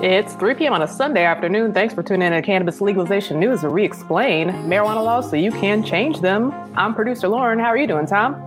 It's 3 p.m. on a Sunday afternoon. Thanks for tuning in to Cannabis Legalization News, where we explain marijuana laws so you can change them. I'm producer Lauren. How are you doing, Tom?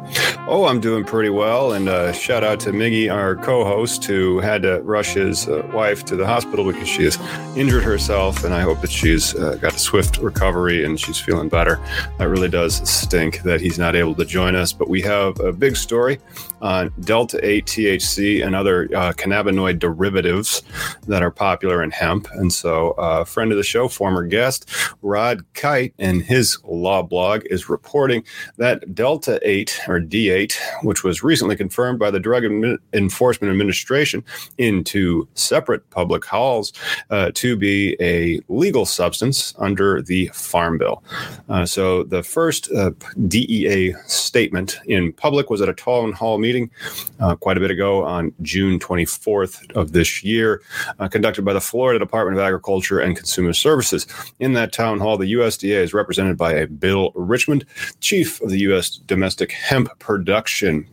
Oh, I'm doing pretty well. And uh, shout out to Miggy, our co host, who had to rush his uh, wife to the hospital because she has injured herself. And I hope that she's uh, got a swift recovery and she's feeling better. That really does stink that he's not able to join us. But we have a big story on Delta 8 THC and other uh, cannabinoid derivatives that are popular in hemp. And so, a uh, friend of the show, former guest, Rod Kight, in his law blog, is reporting that Delta 8 or D8, which was recently confirmed by the Drug Enforcement Administration into separate public halls uh, to be a legal substance under the Farm Bill. Uh, so, the first uh, DEA statement in public was at a town hall meeting uh, quite a bit ago on June 24th of this year, uh, conducted conducted by the Florida Department of Agriculture and Consumer Services. In that town hall, the USDA is represented by a Bill Richmond, chief of the U.S. Domestic Hemp Production Production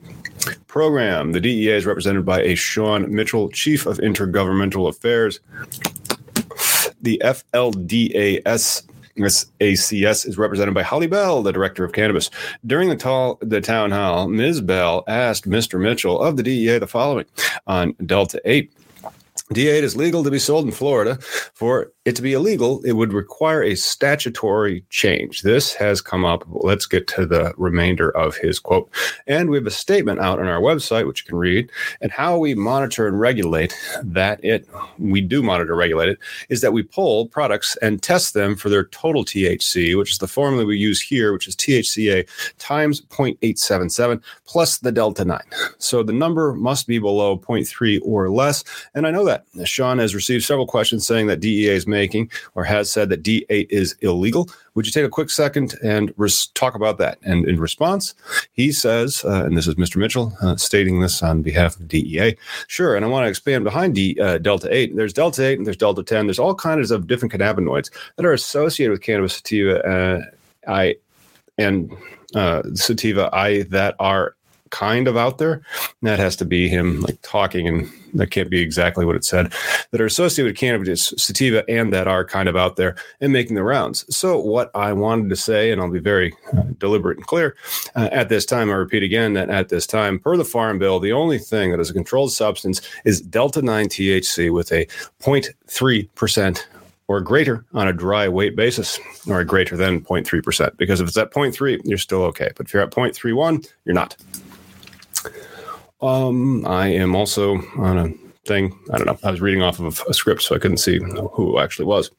program. The DEA is represented by a Sean Mitchell, chief of Intergovernmental Affairs. The FLDAS ACS is represented by Holly Bell, the director of cannabis. During the, tall, the town hall, Ms. Bell asked Mr. Mitchell of the DEA the following on Delta 8. D8 is legal to be sold in Florida. For it to be illegal, it would require a statutory change. This has come up. Let's get to the remainder of his quote. And we have a statement out on our website, which you can read. And how we monitor and regulate that it, we do monitor and regulate it, is that we pull products and test them for their total THC, which is the formula we use here, which is THCA times 0.877 plus the delta 9. So the number must be below 0.3 or less. And I know that Sean has received several questions saying that DEA is making or has said that D8 is illegal. Would you take a quick second and res- talk about that? And in response, he says, uh, and this is Mr. Mitchell uh, stating this on behalf of DEA. Sure, and I want to expand behind D, uh, Delta 8. There's Delta 8 and there's Delta 10. There's all kinds of different cannabinoids that are associated with cannabis sativa. Uh, I and uh, sativa I that are kind of out there. And That has to be him like talking, and that can't be exactly what it said. That are associated with cannabis sativa and that are kind of out there and making the rounds. So what I wanted to say, and I'll be very uh, deliberate and clear uh, at this time. I repeat again that at this time, per the Farm Bill, the only thing that is a controlled substance is Delta 9 THC with a 0.3 percent or greater on a dry weight basis, or greater than 0.3%. Because if it's at 0.3, you're still okay. But if you're at 0.31, you're not. Um, I am also on a thing. I don't know. I was reading off of a script, so I couldn't see who actually was.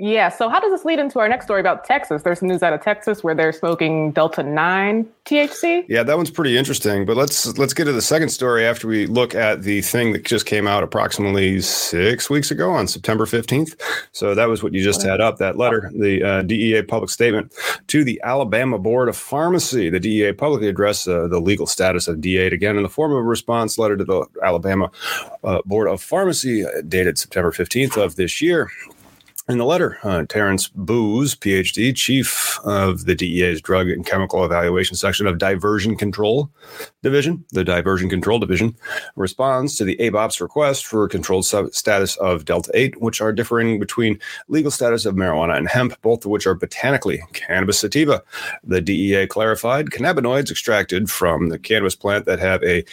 Yeah. So how does this lead into our next story about Texas? There's news out of Texas where they're smoking Delta Nine THC. Yeah, that one's pretty interesting. But let's let's get to the second story after we look at the thing that just came out approximately six weeks ago on September 15th. So that was what you just had up that letter, the uh, DEA public statement to the Alabama Board of Pharmacy. The DEA publicly addressed uh, the legal status of D8 again in the form of a response letter to the Alabama uh, Board of Pharmacy uh, dated September 15th of this year. In the letter, uh, Terrence Boos, PhD, chief of the DEA's Drug and Chemical Evaluation Section of Diversion Control Division, the Diversion Control Division, responds to the ABOP's request for controlled sub- status of Delta 8, which are differing between legal status of marijuana and hemp, both of which are botanically cannabis sativa. The DEA clarified cannabinoids extracted from the cannabis plant that have a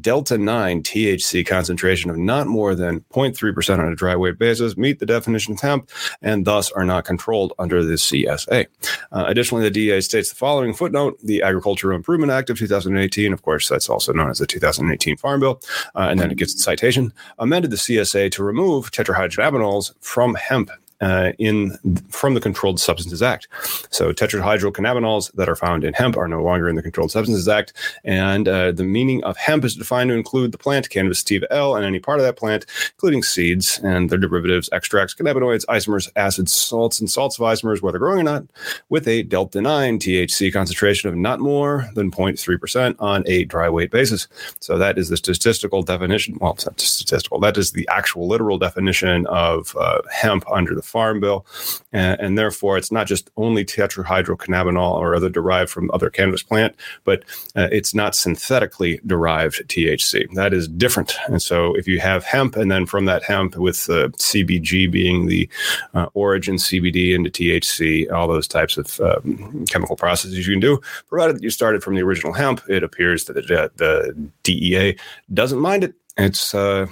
Delta 9 THC concentration of not more than 0.3% on a dry weight basis meet the definition of hemp and thus are not controlled under the CSA. Uh, additionally, the DEA states the following footnote the Agricultural Improvement Act of 2018, of course, that's also known as the 2018 Farm Bill, uh, and then it gets the citation, amended the CSA to remove tetrahydrocannabinols from hemp uh, in from the Controlled Substances Act. So tetrahydrocannabinols that are found in hemp are no longer in the Controlled Substances Act, and uh, the meaning of hemp is defined to include the plant cannabis sativa L and any part of that plant, including seeds and their derivatives, extracts, cannabinoids, isomers, acids, salts, and salts of isomers, whether growing or not, with a delta 9 THC concentration of not more than 0.3% on a dry weight basis. So that is the statistical definition. Well, it's not statistical. That is the actual literal definition of uh, hemp under the Farm Bill, and, and, therefore it's not just only tetrahydrocannabinol or other derived from other cannabis plant, but uh, it's not synthetically derived THC. That is different. And so if you have hemp, and then from that hemp with uh, CBG being the uh, origin, CBD into THC, all those types of um, chemical processes you can do, provided that you started from the original hemp, it appears that the, the DEA doesn't mind it it's uh,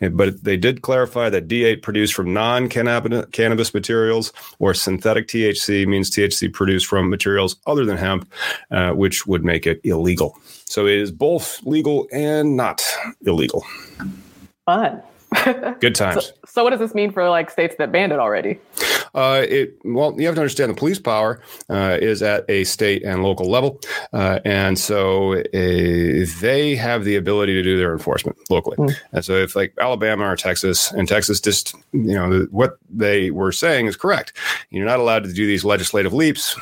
but they did clarify that D8 produced from non-cannabis materials or synthetic THC means THC produced from materials other than hemp, uh, which would make it illegal. So it is both legal and not illegal. Fun. Good times. So, so, what does this mean for like states that banned it already? Uh, it well, you have to understand the police power uh, is at a state and local level, uh, and so uh, they have the ability to do their enforcement locally. Mm. And so, if like Alabama or Texas, and Texas just you know what they were saying is correct, you're not allowed to do these legislative leaps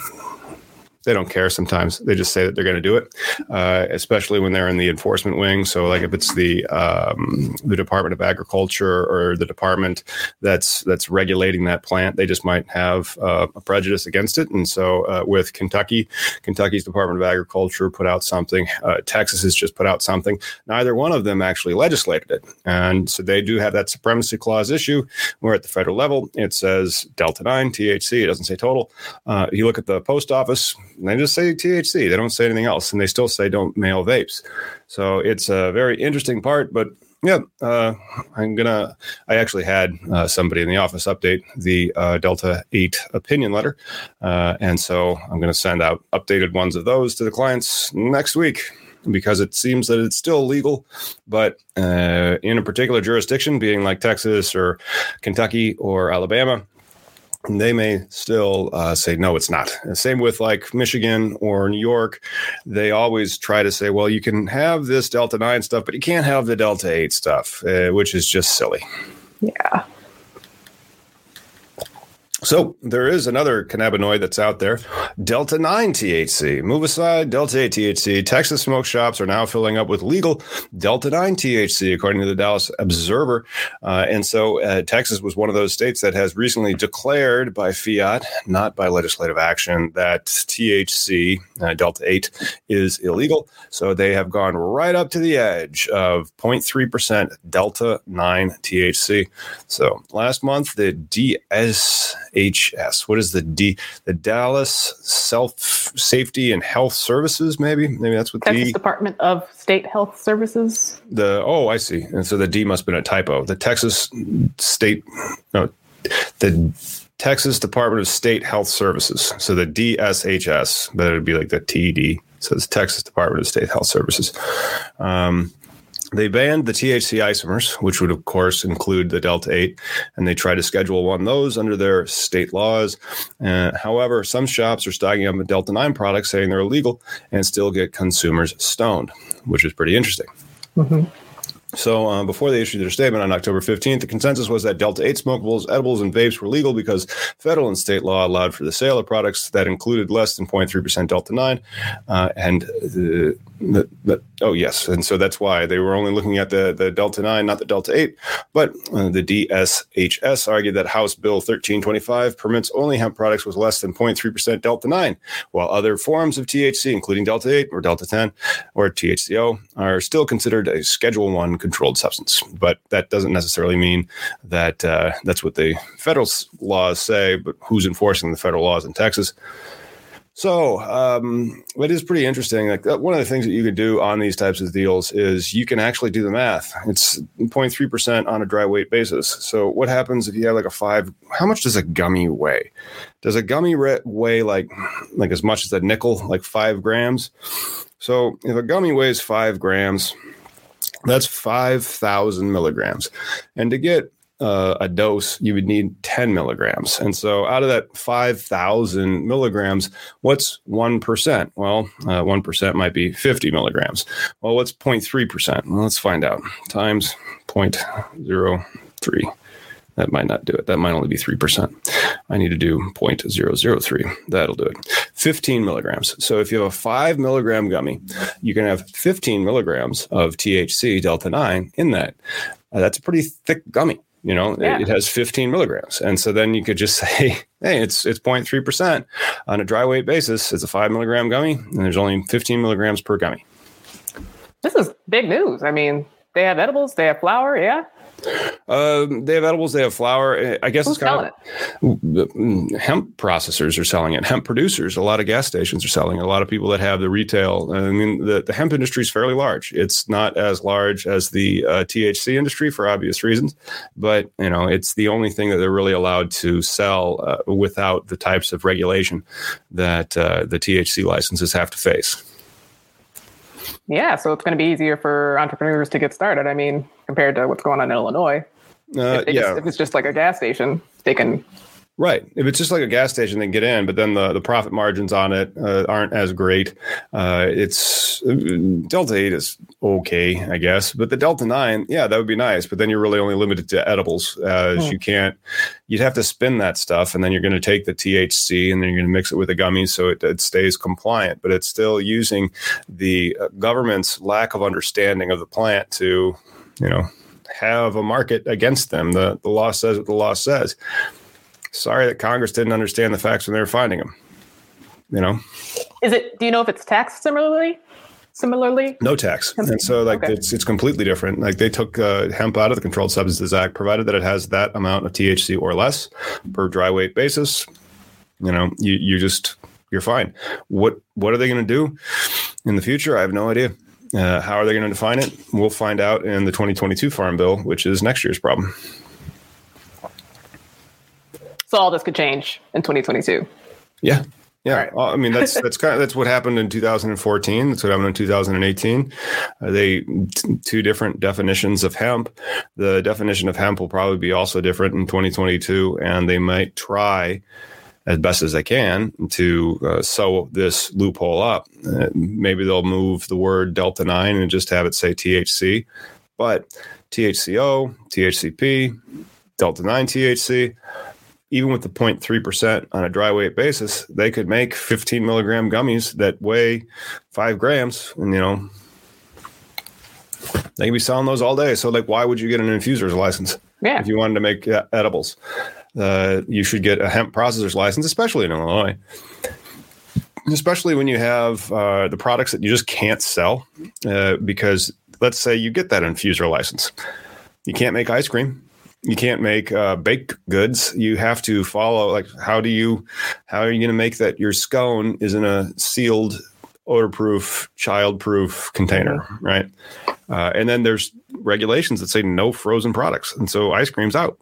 they don't care sometimes. They just say that they're going to do it, uh, especially when they're in the enforcement wing. So, like if it's the um, the Department of Agriculture or the department that's that's regulating that plant, they just might have uh, a prejudice against it. And so, uh, with Kentucky, Kentucky's Department of Agriculture put out something. Uh, Texas has just put out something. Neither one of them actually legislated it, and so they do have that supremacy clause issue. Where at the federal level, it says Delta Nine THC. It doesn't say total. Uh, you look at the post office and they just say THC. They don't say anything else, and they still say don't mail vapes. So it's a very interesting part. But yeah, uh, I'm gonna. I actually had uh, somebody in the office update the uh, Delta Eight opinion letter, uh, and so I'm gonna send out updated ones of those to the clients next week because it seems that it's still legal, but uh, in a particular jurisdiction, being like Texas or Kentucky or Alabama, they may still uh, say no it's not. Same with like michigan or new york they always try to say well you can have this delta 9 stuff but you can't have the delta 8 stuff uh, which is just silly. Yeah so there is another cannabinoid that's out there, Delta 9 THC. Move aside, Delta 8 THC. Texas smoke shops are now filling up with legal Delta 9 THC, according to the Dallas Observer. Uh, and so uh, Texas was one of those states that has recently declared by fiat, not by legislative action, that THC, uh, Delta 8, is illegal. So they have gone right up to the edge of 0.3% Delta 9 THC. So last month, the DS HS. What is the D? The Dallas Self Safety and Health Services. Maybe maybe that's what the Texas D. Department of State Health Services. The oh, I see. And so the D must have been a typo. The Texas State. No, the Texas Department of State Health Services. So the DSHS, but it would be like the TD. So it's Texas Department of State Health Services. Um, they banned the THC isomers, which would, of course, include the Delta 8, and they tried to schedule one those under their state laws. Uh, however, some shops are stocking up the Delta 9 products saying they're illegal and still get consumers stoned, which is pretty interesting. Mm-hmm. So, uh, before they issued their statement on October 15th, the consensus was that Delta 8 smokables, edibles, and vapes were legal because federal and state law allowed for the sale of products that included less than 0.3% Delta 9. Uh, and the the, the, oh yes, and so that's why they were only looking at the the Delta Nine, not the Delta Eight. But uh, the DSHS argued that House Bill 1325 permits only hemp products with less than 0.3 percent Delta Nine, while other forms of THC, including Delta Eight or Delta 10 or THCO, are still considered a Schedule One controlled substance. But that doesn't necessarily mean that uh, that's what the federal laws say. But who's enforcing the federal laws in Texas? So um, it is pretty interesting. Like uh, one of the things that you could do on these types of deals is you can actually do the math. It's 0.3 percent on a dry weight basis. So what happens if you have like a five? How much does a gummy weigh? Does a gummy weigh like like as much as a nickel, like five grams? So if a gummy weighs five grams, that's five thousand milligrams, and to get uh, a dose, you would need 10 milligrams. And so out of that 5,000 milligrams, what's 1%? Well, uh, 1% might be 50 milligrams. Well, what's 0.3%? Well, let's find out. Times 0.03. That might not do it. That might only be 3%. I need to do 0.003. That'll do it. 15 milligrams. So if you have a five milligram gummy, you can have 15 milligrams of THC Delta 9 in that. Uh, that's a pretty thick gummy. You know, yeah. it, has 15 milligrams. And so then you could just say, hey, it's it's 0.3% on a dry weight basis. It's a five milligram gummy, and there's only 15 milligrams per gummy. This is big news. I mean, they have edibles, they have flour, yeah. Um, they have edibles. They have flour. I guess Who's it's kind of it? hemp processors are selling it. Hemp producers, a lot of gas stations are selling it. A lot of people that have the retail. I mean, the, the hemp industry is fairly large. It's not as large as the uh, THC industry for obvious reasons, but you know, it's the only thing that they're really allowed to sell uh, without the types of regulation that uh, the THC licenses have to face. Yeah, so it's going to be easier for entrepreneurs to get started. I mean, compared to what's going on in Illinois. Uh, if, yeah. Just, if it's just like a gas station, they can Right. If it's just like a gas station, they get in, but then the, the profit margins on it uh, aren't as great. Uh, it's Delta 8 is okay, I guess, but the Delta 9, yeah, that would be nice, but then you're really only limited to edibles. As hmm. You can't, you'd have to spin that stuff, and then you're going to take the THC and then you're going to mix it with the gummies so it, it stays compliant, but it's still using the uh, government's lack of understanding of the plant to, you know, have a market against them. The, the law says what the law says sorry that Congress didn't understand the facts when they were finding them. You know, is it? Do you know if it's taxed similarly? Similarly, no tax, and so like okay. it's it's completely different. Like they took uh, hemp out of the Controlled Substances Act, provided that it has that amount of THC or less per dry weight basis. You know, you you just you're fine. What what are they going to do in the future? I have no idea. Uh, how are they going to define it? We'll find out in the 2022 Farm Bill, which is next year's problem. So all this could change in 2022. Yeah. Yeah, right. I mean that's that's kind of that's what happened in 2014. That's what happened in 2018. Uh, they t- two different definitions of hemp. The definition of hemp will probably be also different in 2022, and they might try as best as they can to uh, sew this loophole up. Uh, maybe they'll move the word delta nine and just have it say THC, but THCO, THCP, delta nine THC even with the 0.3% on a dry weight basis, they could make 15 milligram gummies that weigh five grams. And, you know, they can be selling those all day. So, like, why would you get an infuser's license yeah. if you wanted to make uh, edibles? Uh, you should get a hemp processor's license, especially in Illinois. Especially when you have uh, the products that you just can't sell, uh, because let's say you get that infuser license, you can't make ice cream, you can't make uh, baked goods. You have to follow like how do you how are you going to make that your scone is in a sealed, odor-proof, child-proof container, mm-hmm. right? Uh, and then there's regulations that say no frozen products, and so ice cream's out.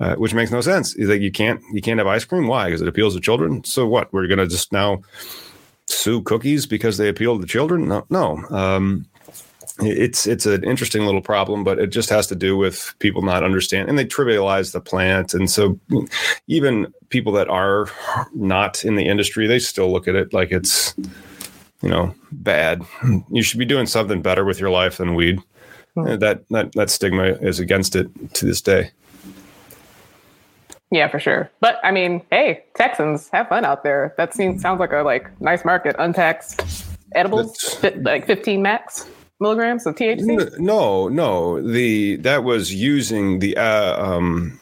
Uh, which makes no sense. Is that you can't you can't have ice cream? Why? Because it appeals to children. So what? We're gonna just now sue cookies because they appeal to children? No, no. Um, it's it's an interesting little problem, but it just has to do with people not understand and they trivialize the plant. And so even people that are not in the industry, they still look at it like it's you know bad. You should be doing something better with your life than weed. Hmm. That that that stigma is against it to this day. Yeah, for sure. But I mean, hey, Texans, have fun out there. That seems sounds like a like nice market, untaxed edibles, like 15 max milligrams of THC? No, no. The that was using the uh, um,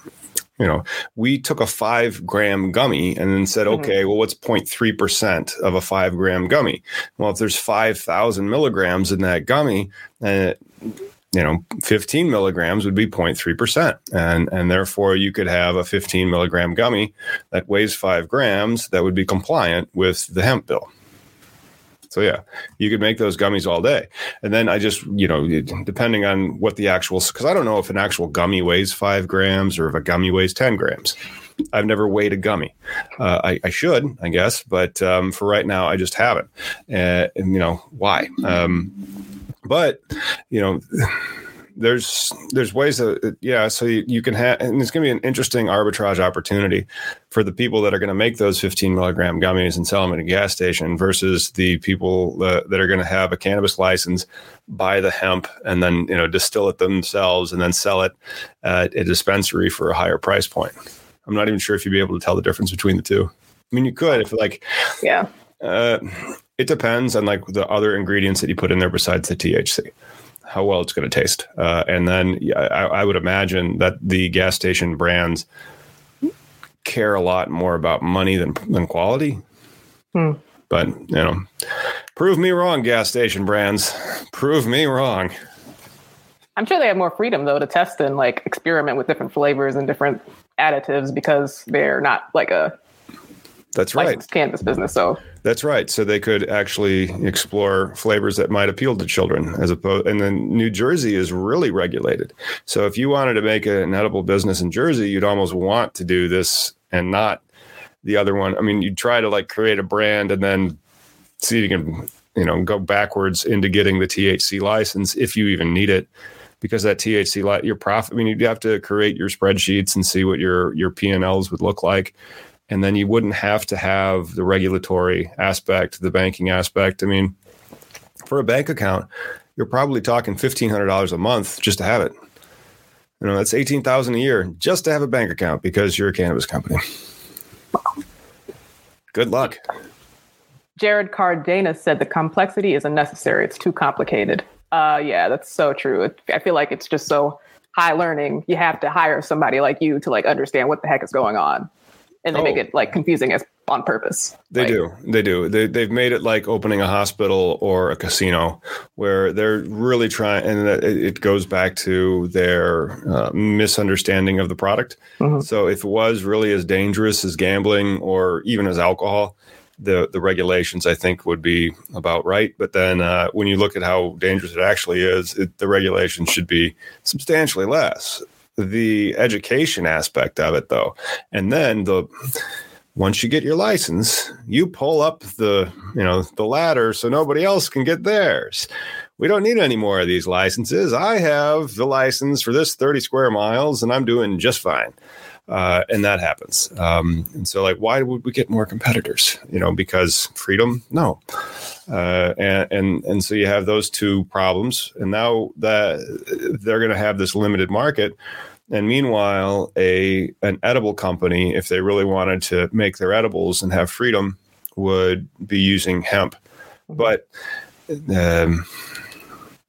you know, we took a five gram gummy and then said, mm-hmm. okay, well, what's 0.3 percent of a five gram gummy? Well, if there's five thousand milligrams in that gummy, uh, you know, 15 milligrams would be 0.3 percent, and and therefore you could have a 15 milligram gummy that weighs five grams that would be compliant with the hemp bill. So yeah, you could make those gummies all day. And then I just, you know, depending on what the actual, because I don't know if an actual gummy weighs five grams or if a gummy weighs 10 grams. I've never weighed a gummy. Uh, I, I, should, I guess, but um, for right now, I just haven't. Uh, and, you know, why? Um, but, you know, there's there's ways that yeah so you, you can have and it's going to be an interesting arbitrage opportunity for the people that are going to make those 15 milligram gummies and sell them at a gas station versus the people uh, that are going to have a cannabis license buy the hemp and then you know distill it themselves and then sell it at a dispensary for a higher price point. I'm not even sure if you'd be able to tell the difference between the two. I mean you could if like yeah. uh, it depends on like the other ingredients that you put in there besides the thc how well it's going to taste. Uh, and then I, I, would imagine that the gas station brands care a lot more about money than than quality. Hmm. But you know, prove me wrong, gas station brands. Prove me wrong. I'm sure they have more freedom though to test and like experiment with different flavors and different additives because they're not like a that's right cannabis business. So that's right. So they could actually explore flavors that might appeal to children, as opposed. And then New Jersey is really regulated. So if you wanted to make an edible business in Jersey, you'd almost want to do this and not the other one. I mean, you'd try to like create a brand and then see if you can, you know, go backwards into getting the THC license if you even need it because that THC your profit. I mean, you'd have to create your spreadsheets and see what your your P and Ls would look like, and then you wouldn't have to have the regulatory aspect, the banking aspect. I mean, for a bank account, you're probably talking fifteen hundred dollars a month just to have it. You know, that's eighteen thousand a year just to have a bank account because you're a cannabis company. Good luck. Jared Cardenas said the complexity is unnecessary. It's too complicated. Uh, yeah, that's so true. I feel like it's just so high learning. You have to hire somebody like you to like understand what the heck is going on and they oh. make it like confusing as on purpose. They like, do. They do. They they've made it like opening a hospital or a casino where they're really trying and it goes back to their uh, misunderstanding of the product. Mm-hmm. So if it was really as dangerous as gambling or even as alcohol, the the regulations I think would be about right. But then uh, when you look at how dangerous it actually is, it, the regulations should be substantially less the education aspect of it though. And then the once you get your license you pull up the you know the ladder so nobody else can get theirs. We don't need any more of these licenses. I have the license for this 30 square miles and i'm doing just fine. Uh, and that happens. Um, and so like why would we get more competitors? You know because freedom? No. Uh, and, and and so you have those two problems, and now that they're going to have this limited market, and meanwhile, a an edible company, if they really wanted to make their edibles and have freedom, would be using hemp, mm-hmm. but um,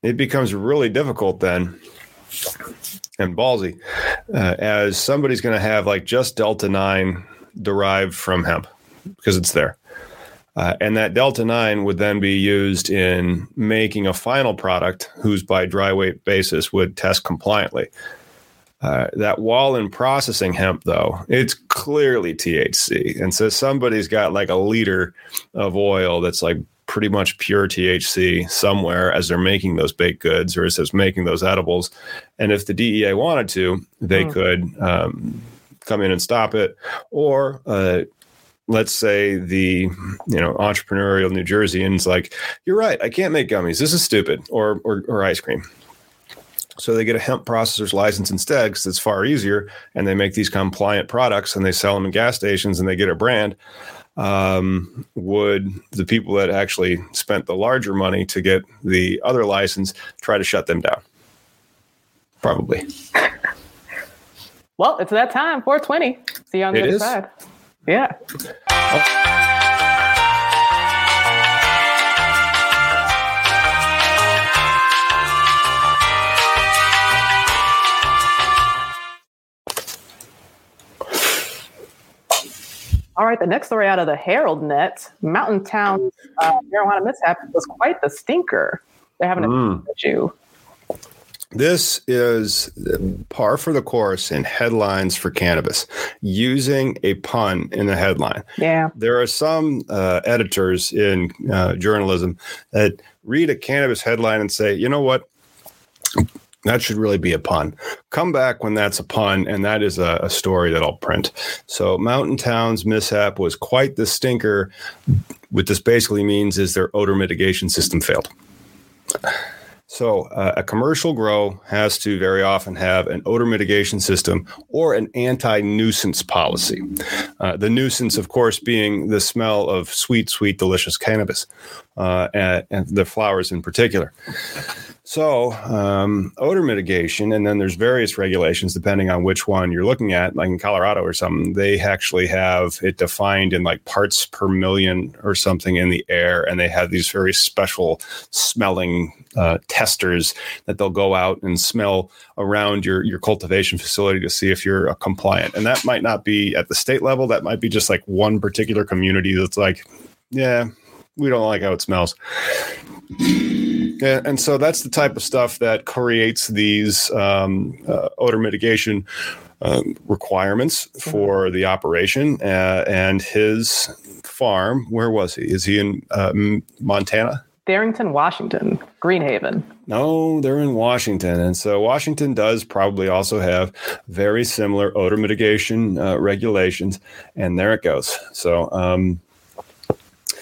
it becomes really difficult then and ballsy uh, as somebody's going to have like just delta 9 derived from hemp because it's there uh, and that delta 9 would then be used in making a final product whose by dry weight basis would test compliantly. Uh, that wall in processing hemp, though, it's clearly THC. And so somebody's got like a liter of oil that's like pretty much pure THC somewhere as they're making those baked goods or as they're making those edibles. And if the DEA wanted to, they mm. could um, come in and stop it or uh, let's say the you know entrepreneurial New Jerseyans like, you're right, I can't make gummies. This is stupid, or or, or ice cream. So they get a hemp processor's license instead because it's far easier, and they make these compliant products and they sell them in gas stations and they get a brand. Um, would the people that actually spent the larger money to get the other license try to shut them down? Probably. Well, it's that time, 420. See you on the It other is? side. Yeah. All right, the next story out of the HeraldNet Mountain Town uh, marijuana mishap was quite the stinker. They're having a Mm. issue. This is par for the course in headlines for cannabis, using a pun in the headline. Yeah. There are some uh, editors in uh, journalism that read a cannabis headline and say, you know what? That should really be a pun. Come back when that's a pun, and that is a, a story that I'll print. So, Mountain Town's mishap was quite the stinker. What this basically means is their odor mitigation system failed. So, uh, a commercial grow has to very often have an odor mitigation system or an anti nuisance policy. Uh, the nuisance, of course, being the smell of sweet, sweet, delicious cannabis uh, and, and the flowers in particular. So, um, odor mitigation, and then there's various regulations depending on which one you're looking at. Like in Colorado or something, they actually have it defined in like parts per million or something in the air, and they have these very special smelling uh, testers that they'll go out and smell around your your cultivation facility to see if you're uh, compliant. And that might not be at the state level. That might be just like one particular community that's like, yeah, we don't like how it smells. Yeah, and so that's the type of stuff that creates these um, uh, odor mitigation um, requirements for the operation. Uh, and his farm, where was he? Is he in uh, Montana? Darrington, Washington, Greenhaven. No, they're in Washington. And so Washington does probably also have very similar odor mitigation uh, regulations. And there it goes. So, um,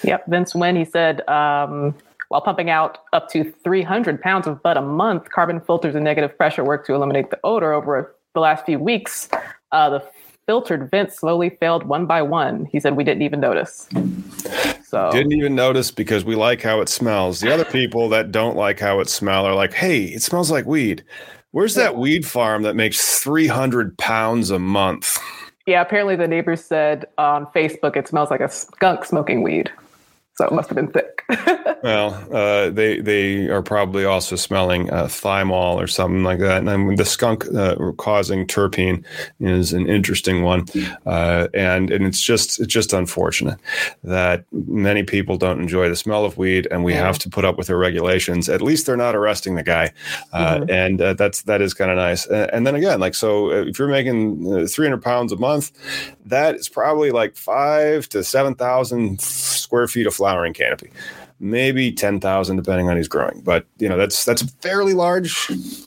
Yep, Vince Wynn, he said, um, while pumping out up to 300 pounds of bud a month, carbon filters and negative pressure work to eliminate the odor over the last few weeks. Uh, the filtered vents slowly failed one by one. He said, we didn't even notice. So, Didn't even notice because we like how it smells. The other people that don't like how it smells are like, hey, it smells like weed. Where's that weed farm that makes 300 pounds a month? yeah, apparently the neighbors said on Facebook it smells like a skunk smoking weed. So it must have been thick. Well, uh, they they are probably also smelling uh, thymol or something like that. And then the skunk uh, causing terpene is an interesting one, uh, and and it's just it's just unfortunate that many people don't enjoy the smell of weed, and we Yeah. have to put up with their regulations. At least they're not arresting the guy, uh, Mhm. and uh, that's that is kind of nice. And then again, like so, if you're making uh, 300 pounds a month, that is probably like five to seven thousand square feet of flowering canopy. Maybe 10,000 depending on who's growing but you know that's that's a fairly large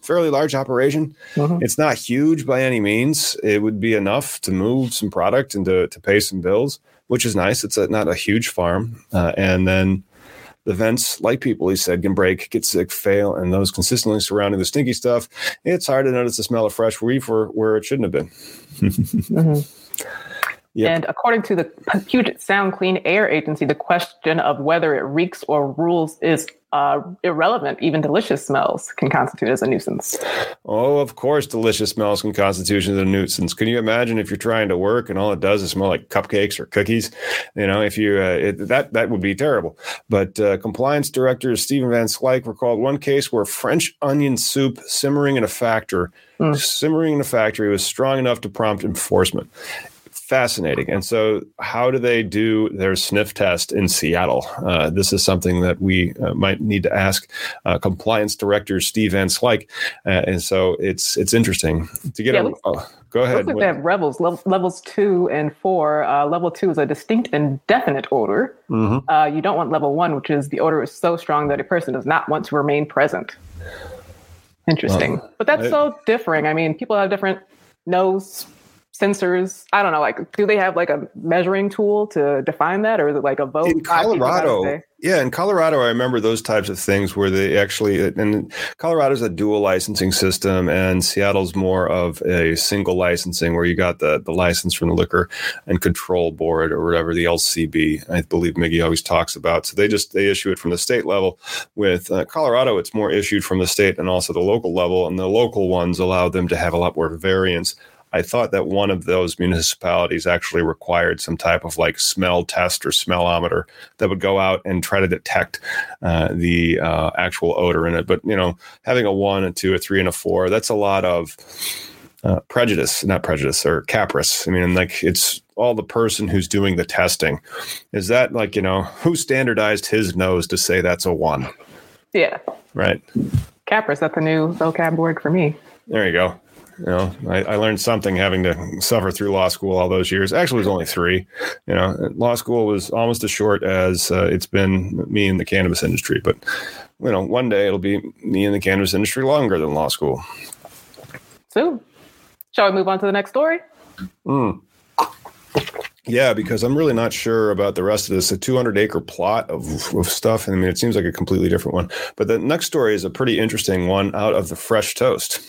fairly large operation. Mhm. it's not huge by any means. It would be enough to move some product and to, to pay some bills which is nice. It's a, not a huge farm uh, and then the vents like people he said can break get sick fail and those consistently surrounding the stinky stuff it's hard to notice the smell of fresh weed for where it shouldn't have been. Mhm. Yep. And according to the Puget Sound Clean Air Agency, the question of whether it reeks or rules is uh, irrelevant. Even delicious smells can constitute as a nuisance. Oh, of course, delicious smells can constitute as a nuisance. Can you imagine if you're trying to work and all it does is smell like cupcakes or cookies? You know, if you uh, it, that that would be terrible. But uh, compliance director Stephen Van Slyke recalled one case where French onion soup simmering in a factory, Mm. simmering in a factory was strong enough to prompt enforcement. Fascinating. And so, how do they do their sniff test in Seattle? Uh, this is something that we uh, might need to ask uh, compliance director Steve Van Slyke. Uh, and so, it's it's interesting to get Yeah, a. oh, go ahead. Looks like they have levels. Level, levels two and four. Uh, level two is a distinct and definite odor. Mhm. Uh, you don't want level one, which is the odor is so strong that a person does not want to remain present. Interesting. Well, but that's I- so differing. I mean, people have different nose sensors? I don't know. Like, do they have like a measuring tool to define that, or is it like a vote? in Colorado, yeah, in Colorado, I remember those types of things where they actually, and Colorado's a dual licensing system, and Seattle's more of a single licensing where you got the, the license from the Liquor and Control Board or whatever the LCB, I believe Miggy always talks about. So they just they issue it from the state level. With uh, Colorado, it's more issued from the state and also the local level, and the local ones allow them to have a lot more variance I thought that one of those municipalities actually required some type of like smell test or smellometer that would go out and try to detect uh, the uh, actual odor in it. But you know, having a one, a two, a three, and a four, that's a lot of uh, prejudice, not prejudice or caprice. I mean, like it's all the person who's doing the testing. Is that like you know who standardized his nose to say that's a one? Yeah. Right. Caprice. That's a new vocab word for me. There you go. You know, I, I, learned something having to suffer through law school all those years. Actually, it was only three. You know, law school was almost as short as uh, it's been me in the cannabis industry. But you know, one day it'll be me in the cannabis industry longer than law school. Soon. Shall we move on to the next story? Mm. Yeah, because I'm really not sure about the rest of this. A 200 acre plot of, of stuff. I mean, it seems like a completely different one. But the next story is a pretty interesting one out of the Fresh Toast.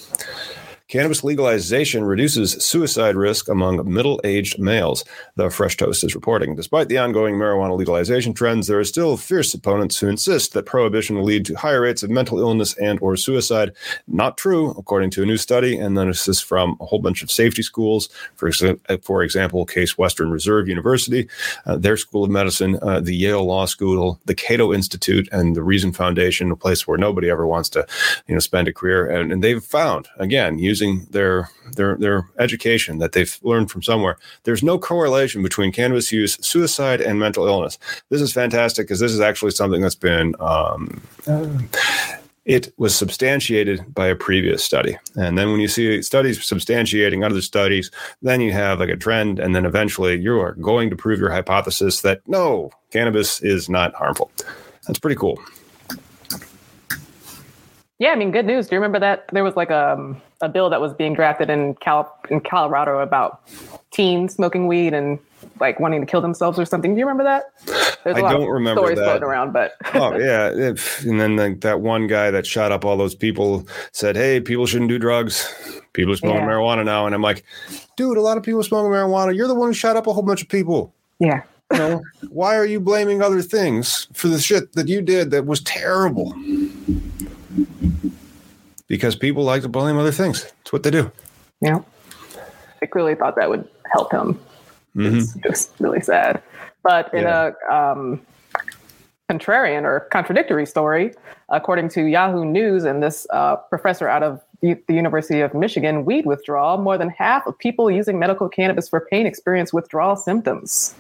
Cannabis legalization reduces suicide risk among middle aged males, the Fresh Toast is reporting. Despite the ongoing marijuana legalization trends, there are still fierce opponents who insist that prohibition will lead to higher rates of mental illness and or suicide. Not true, according to a new study, and then this is from a whole bunch of safety schools. For, for example, Case Western Reserve University, uh, their School of Medicine, uh, the Yale Law School, the Cato Institute, and the Reason Foundation, a place where nobody ever wants to, you know, spend a career. And, and they've found, again, using their their their education that they've learned from somewhere. There's no correlation between cannabis use, suicide, and mental illness. This is fantastic because this is actually something that's been. Um, it was substantiated by a previous study. And then when you see studies substantiating other studies, then you have like a trend. And then eventually you are going to prove your hypothesis that no, cannabis is not harmful. That's pretty cool. Yeah, I mean, good news. Do you remember that there was like a, um, a bill that was being drafted in Cal in Colorado about teens smoking weed and like wanting to kill themselves or something? Do you remember that? There's I don't remember stories that. floating around, but oh yeah, if, and then like, that one guy that shot up all those people said, "Hey, people shouldn't do drugs. People are smoking yeah. marijuana now." And I'm like, dude, a lot of people smoking marijuana. You're the one who shot up a whole bunch of people. Yeah. You know, why are you blaming other things for the shit that you did that was terrible? Because people like to blame other things. It's what they do. Yeah. I clearly thought that would help him. Mm-hmm. It's just really sad. But in yeah. a um, contrarian or contradictory story, according to Yahoo News and this uh, professor out of the, the University of Michigan, weed withdrawal, more than half of people using medical cannabis for pain experience withdrawal symptoms.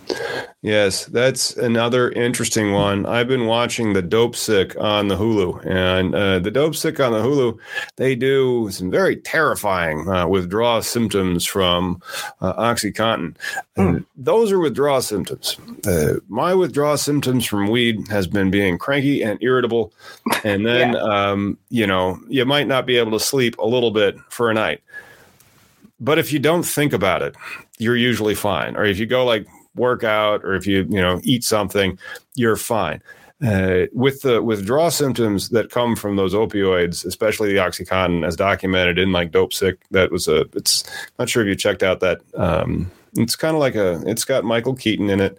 Yes, that's another interesting one. I've been watching the Dopesick on the Hulu, and uh, the Dopesick on the Hulu, they do some very terrifying uh, withdrawal symptoms from uh, OxyContin. Mm. those are withdrawal symptoms. Uh, my withdrawal symptoms from weed has been being cranky and irritable, and then yeah. um, you know you might not be able to sleep sleep a little bit for a night. But if you don't think about it, you're usually fine. Or if you go like work out or if you, you know, eat something, you're fine. Uh, with the withdrawal symptoms that come from those opioids, especially the OxyContin, as documented in like Dopesick, that was a. It's not sure if you checked out that. Um, it's kind of like a. It's got Michael Keaton in it,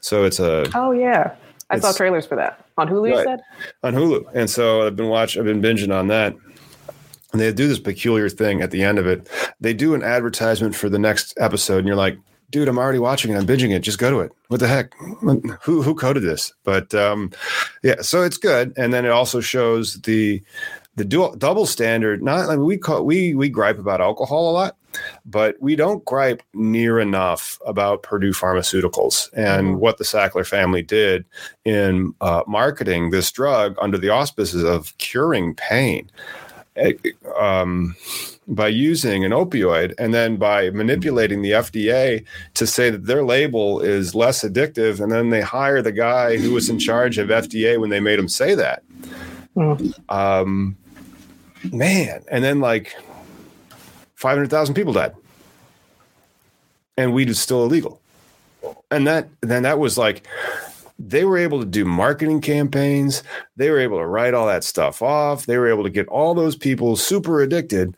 so it's a. Oh yeah, I saw trailers for that on Hulu. Right, you said on Hulu, and so I've been watching. I've been binging on that, and they do this peculiar thing at the end of it. They do an advertisement for the next episode, and you're like, dude, I'm already watching it. I'm binging it. Just go to it. What the heck? Who who coded this? But um, yeah, so it's good. And then it also shows the the dual, double standard. Not I mean, we call, we we gripe about alcohol a lot, but we don't gripe near enough about Purdue Pharmaceuticals and mm-hmm. what the Sackler family did in uh, marketing this drug under the auspices of curing pain um, by using an opioid and then by manipulating the FDA to say that their label is less addictive, and then they hire the guy who was in charge of FDA when they made him say that. Mm. Um, man, and then like five hundred thousand people died. and weed is still illegal. And that then that was like they were able to do marketing campaigns. They were able to write all that stuff off. They were able to get all those people super addicted.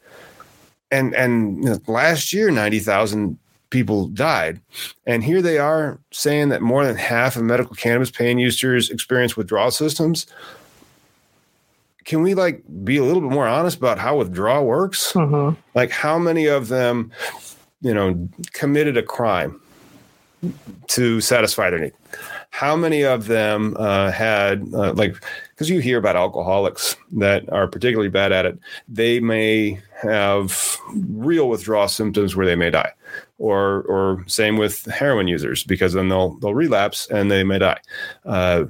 And and you know, last year, ninety thousand people died, and here they are saying that more than half of medical cannabis pain users experience withdrawal systems. Can we like be a little bit more honest about how withdrawal works? Mm-hmm. Like how many of them, you know, committed a crime to satisfy their need? How many of them uh, had uh, like because you hear about alcoholics that are particularly bad at it they may have real withdrawal symptoms where they may die or or same with heroin users because then they'll they'll relapse and they may die. Uh,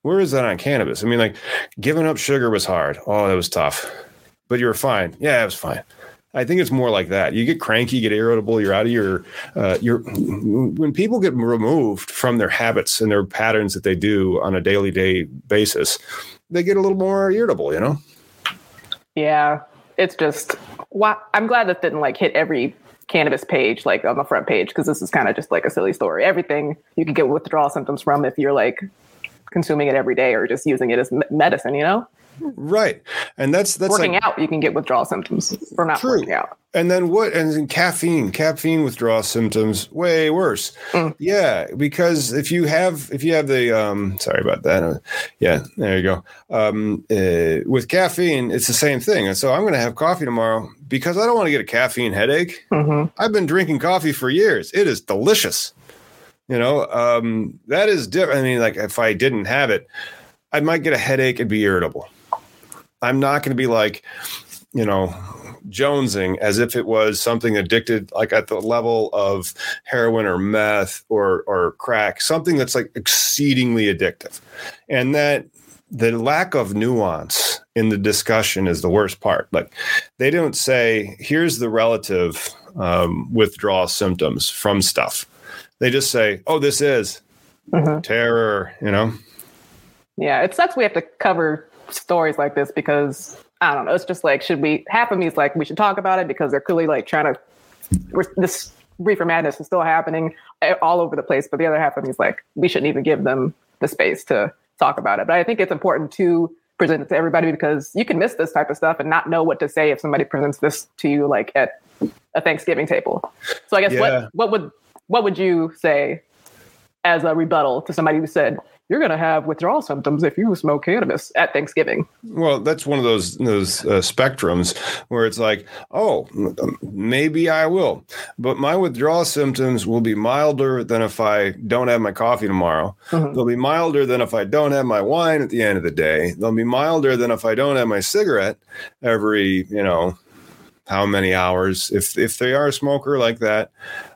where is that on cannabis? I mean like giving up sugar was hard. Oh that was tough. But you were fine. Yeah it was fine I think it's more like that. You get cranky, get irritable. You're out of your uh, your when people get removed from their habits and their patterns that they do on a daily day basis, they get a little more irritable. You know. Yeah, it's just. Why, I'm glad that didn't like hit every cannabis page like on the front page because this is kind of just like a silly story. Everything you can get withdrawal symptoms from if you're like consuming it every day or just using it as medicine. You know. Right. And that's that's working like, out. You can get withdrawal symptoms from not True. working out. And then what? And caffeine, caffeine withdrawal symptoms way worse. Mm. Yeah, because if you have if you have the um, sorry about that. Uh, yeah, there you go. Um, uh, with caffeine, it's the same thing. And so I'm going to have coffee tomorrow because I don't want to get a caffeine headache. hmm I've been drinking coffee for years. It is delicious. You know, um, that is different. I mean, like if I didn't have it, I might get a headache and be irritable. I'm not going to be like, you know, jonesing as if it was something addicted, like at the level of heroin or meth or or crack, something that's like exceedingly addictive, and that the lack of nuance in the discussion is the worst part. Like they don't say, "Here's the relative um, withdrawal symptoms from stuff." They just say, "Oh, this is hmm terror," you know. Yeah, it sucks. We have to cover stories like this because I don't know. It's just like, should we? Half of me is like, we should talk about it because they're clearly like trying to. We're, this reefer madness is still happening all over the place, but the other half of me is like, we shouldn't even give them the space to talk about it. But I think it's important to present it to everybody because you can miss this type of stuff and not know what to say if somebody presents this to you like at a Thanksgiving table. So I guess Yeah. what what would what would you say as a rebuttal to somebody who said you're going to have withdrawal symptoms if you smoke cannabis at Thanksgiving? Well, that's one of those those uh, spectrums where it's like, oh, maybe I will, but my withdrawal symptoms will be milder than if I don't have my coffee tomorrow. Mhm. They'll be milder than if I don't have my wine at the end of the day. They'll be milder than if I don't have my cigarette every, you know, how many hours if if they are a smoker like that.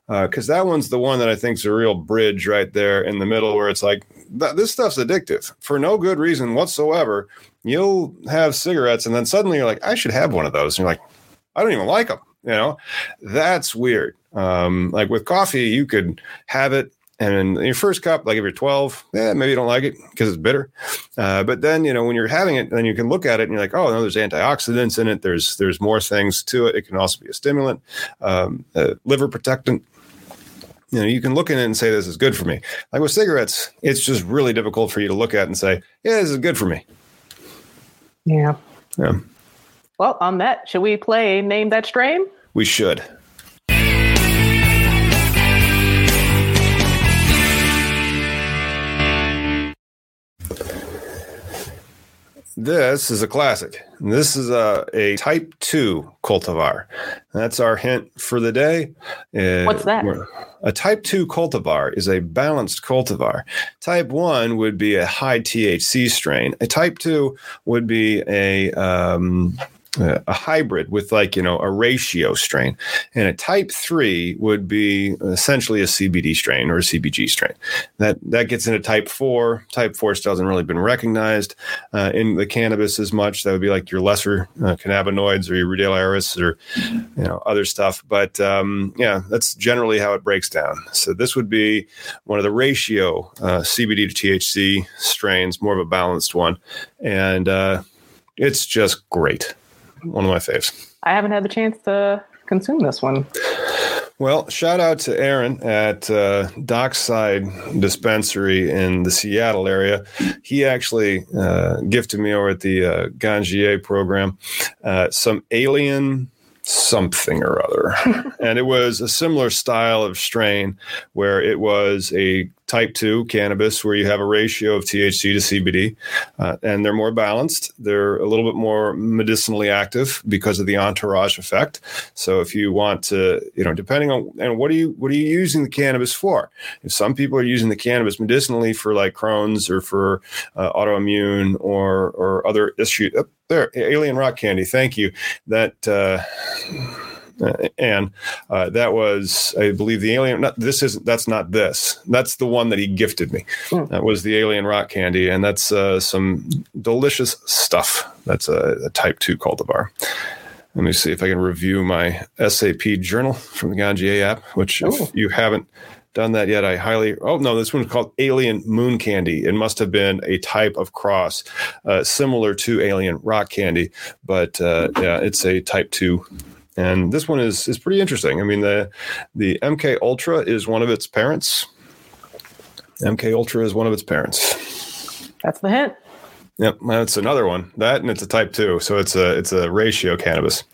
Because that one's the one that I think is a real bridge right there in the middle, where it's like th- this stuff's addictive. For no good reason whatsoever you'll have cigarettes and then suddenly you're like i should have one of those. And you're like i don't even like them you know? That's weird. Um, like with coffee you could have it and your first cup like if you're 12 yeah maybe you don't like it because it's bitter. Uh, but then you know when you're having it then you can look at it and you're like oh no there's antioxidants in it. There's there's more things to it. It can also be a stimulant um, a liver protectant you know you can look at it and say this is good for me like with cigarettes it's just really difficult for you to look at and say yeah this is good for me Yeah. yeah Well, on that, should we play Name That Strain? we should This is a classic. This is a, a type 2 cultivar. That's our hint for the day. Uh, What's that? A type 2 cultivar is a balanced cultivar. Type 1 would be a high THC strain. A type 2 would be a um, a hybrid with like you know a ratio strain. And a type 3 would be essentially a cbd strain or a cbg strain. That that gets into type 4 type 4 still hasn't really been recognized uh, in the cannabis as much. That would be like your lesser uh, cannabinoids or your ruderalis or you know other stuff. But um, yeah that's generally how it breaks down. So this would be one of the ratio uh, cbd to thc strains more of a balanced one. And uh, it's just great one of my faves I haven't had the chance to consume this one. Well, shout out to Aaron at uh, Dockside Dispensary in the Seattle area. He actually uh, gifted me over at the uh, Ganjier program uh, some alien something or other. and it was a similar style of strain where it was a type 2 cannabis where you have a ratio of THC to CBD uh, and they're more balanced. They're a little bit more medicinally active because of the entourage effect. So if you want to, you know, depending on and what are you what are you using the cannabis for? If some people are using the cannabis medicinally for like Crohn's or for uh, autoimmune or or other issues. Oh, there, alien rock candy. Thank you. That uh, and uh, that was, I believe, the alien. Not, this isn't. That's not this. That's the one that he gifted me. Mm. That was the alien rock candy, and that's uh, some delicious stuff. That's a, a Type Two cultivar. Let me see if I can review my SAP journal from the Ganjier app, which if you haven't done that yet, I highly. Oh no, this one's called Alien Moon Candy. It must have been a type of cross, uh, similar to Alien Rock Candy, but uh, yeah, it's a Type Two and this one is is pretty interesting. I mean the the MK Ultra is one of its parents. MK Ultra is one of its parents. That's the hint. Yep, that's another one. That and it's a type two, so it's a it's a ratio cannabis.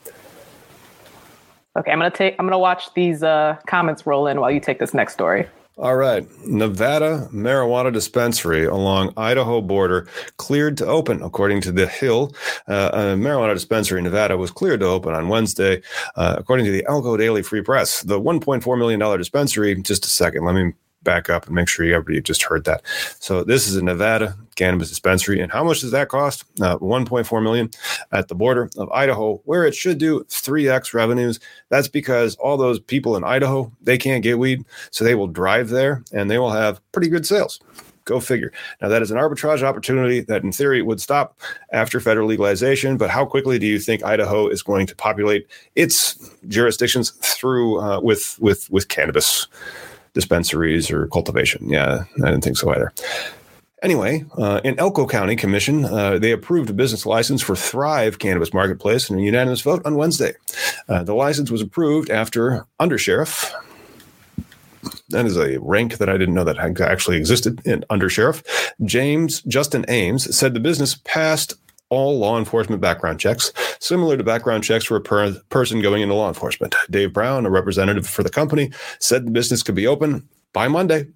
Okay, I'm gonna take I'm gonna watch these uh, comments roll in while you take this next story. All right. Nevada marijuana dispensary along Idaho border cleared to open, according to the Hill. Uh, a marijuana dispensary in Nevada was cleared to open on Wednesday, uh, according to the Elko Daily Free Press. The $1.4 million dispensary, just a second, let me back up and make sure everybody just heard that. So this is a Nevada cannabis dispensary, and how much does that cost? Uh, 1.4 million at the border of Idaho, where it should do 3x revenues. That's because all those people in Idaho they can't get weed, so they will drive there and they will have pretty good sales. Go figure. Now, that is an arbitrage opportunity that, in theory, would stop after federal legalization. But how quickly do you think Idaho is going to populate its jurisdictions through uh, with with with cannabis? Dispensaries or cultivation. Yeah, I didn't think so either. Anyway, uh, in Elko County Commission, uh, they approved a business license for Thrive Cannabis Marketplace in a unanimous vote on Wednesday. Uh, the license was approved after undersheriff. That is a rank that I didn't know that actually existed in undersheriff. James Justin Ames said the business passed all law enforcement background checks, similar to background checks for a per- person going into law enforcement. Dave Brown, a representative for the company, said the business could be open by Monday.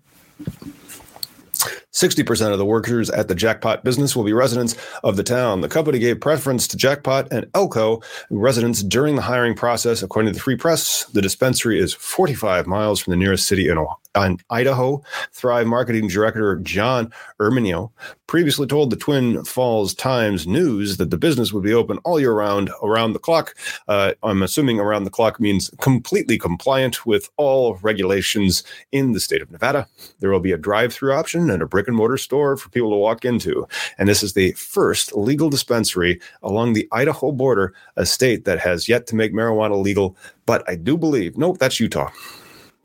60% of the workers at the Jackpot business will be residents of the town. The company gave preference to Jackpot and Elko residents during the hiring process. According to the Free Press, the dispensary is 45 miles from the nearest city in, in Idaho. Thrive marketing director John Erminio previously told the Twin Falls Times News that the business would be open all year round, around the clock. Uh, I'm assuming around the clock means completely compliant with all regulations in the state of Nevada. There will be a drive through option and a brick and mortar store for people to walk into. And this is the first legal dispensary along the Idaho border, a state that has yet to make marijuana legal. But I do believe, nope, that's Utah.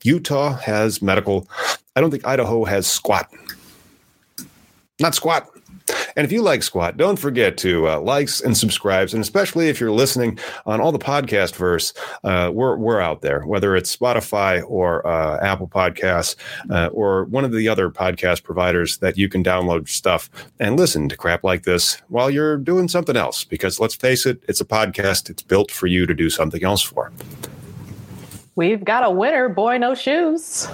Utah has medical. I don't think Idaho has squat not squat. And if you like Squat, don't forget to uh, likes and subscribes, and especially if you're listening on all the podcast verse, uh, we're we're out there. Whether it's Spotify or uh, Apple Podcasts uh, or one of the other podcast providers that you can download stuff and listen to crap like this while you're doing something else. Because let's face it, it's a podcast. It's built for you to do something else for. We've got a winner, Boy No Shoes.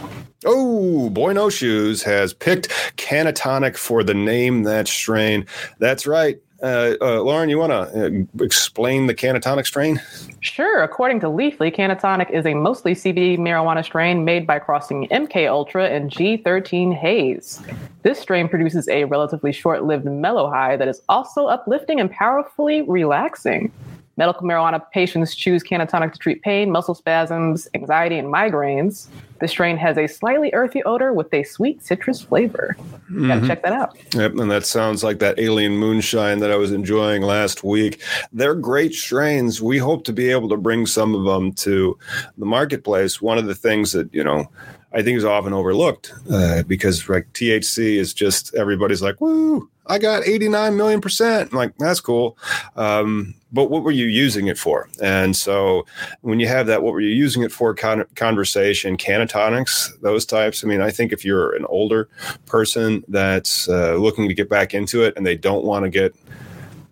Oh, Boy No Shoes has picked Cannatonic for the name that strain. That's right. Uh, uh, Lauren, you want to uh, explain the cannatonic strain? Sure. According to Leafly, cannatonic is a mostly CBD marijuana strain made by crossing MK Ultra and G13 Haze. This strain produces a relatively short lived mellow high that is also uplifting and powerfully relaxing. Medical marijuana patients choose cannatonic to treat pain, muscle spasms, anxiety, and migraines. The strain has a slightly earthy odor with a sweet citrus flavor. Mm-hmm. Gotta check that out. Yep, and that sounds like that alien moonshine that I was enjoying last week. They're great strains. We hope to be able to bring some of them to the marketplace. One of the things that, you know, I think is often overlooked uh, because like THC is just everybody's like, woo, I got 89 million percent. I'm like, that's cool. Um, but what were you using it for? And so when you have that, what were you using it for con- conversation, cannatonics, those types? I mean, I think if you're an older person that's uh, looking to get back into it and they don't want to get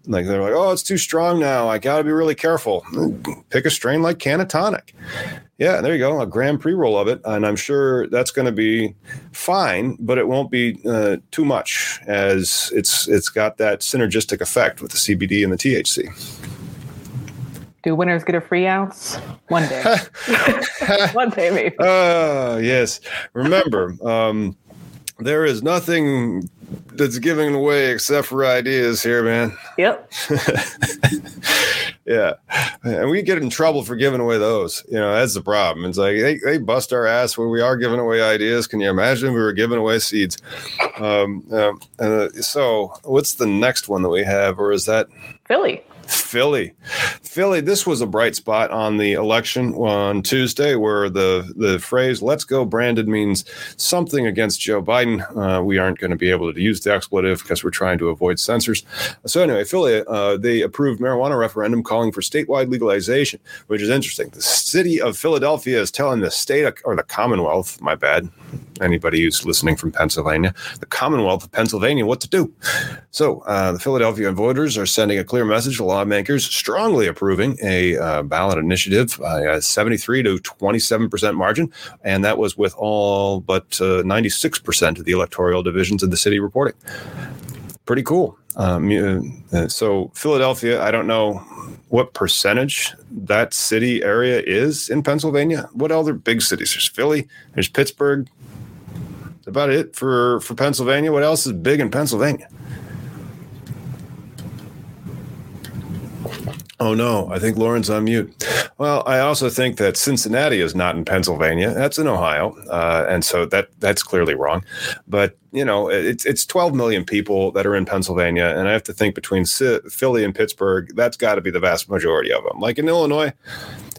like they're like, oh, it's too strong now. I got to be really careful. Pick a strain like Cannatonic. Yeah, there you go, a grand pre roll of it, and I'm sure that's going to be fine, but it won't be uh, too much as it's it's got that synergistic effect with the CBD and the THC. Do winners get a free ounce? One day. One day, maybe. Oh, uh, yes. Remember, um, there is nothing that's giving away except for ideas here, man. Yep. yeah. And we get in trouble for giving away those. You know, that's the problem. It's like they, they bust our ass when we are giving away ideas. Can you imagine if we were giving away seeds? Um, um, uh, so, what's the next one that we have? Or is that Philly? Philly, Philly. This was a bright spot on the election on Tuesday, where the the phrase "Let's go, Brandon" means something against Joe Biden. Uh, we aren't going to be able to use the expletive because we're trying to avoid censors. So anyway, Philly, uh, they approved marijuana referendum calling for statewide legalization, which is interesting. The city of Philadelphia is telling the state or the Commonwealth, my bad, anybody who's listening from Pennsylvania, the Commonwealth of Pennsylvania, what to do. So uh, the Philadelphia voters are sending a clear message to lawmakers strongly approving a uh, ballot initiative by a 73 to 27 percent margin, and that was with all but uh, 96 percent of the electoral divisions in the city reporting. Pretty cool. Um, uh, so Philadelphia, I don't know what percentage that city area is in Pennsylvania. What other big cities? There's Philly, there's Pittsburgh. That's about it for for Pennsylvania. What else is big in Pennsylvania? Oh no, I think Lauren's on mute. Well, I also think that Cincinnati is not in Pennsylvania. That's in Ohio, uh, and so that that's clearly wrong. But you know, it's it's 12 million people that are in Pennsylvania, and I have to think between Philly and Pittsburgh, that's got to be the vast majority of them. Like in Illinois,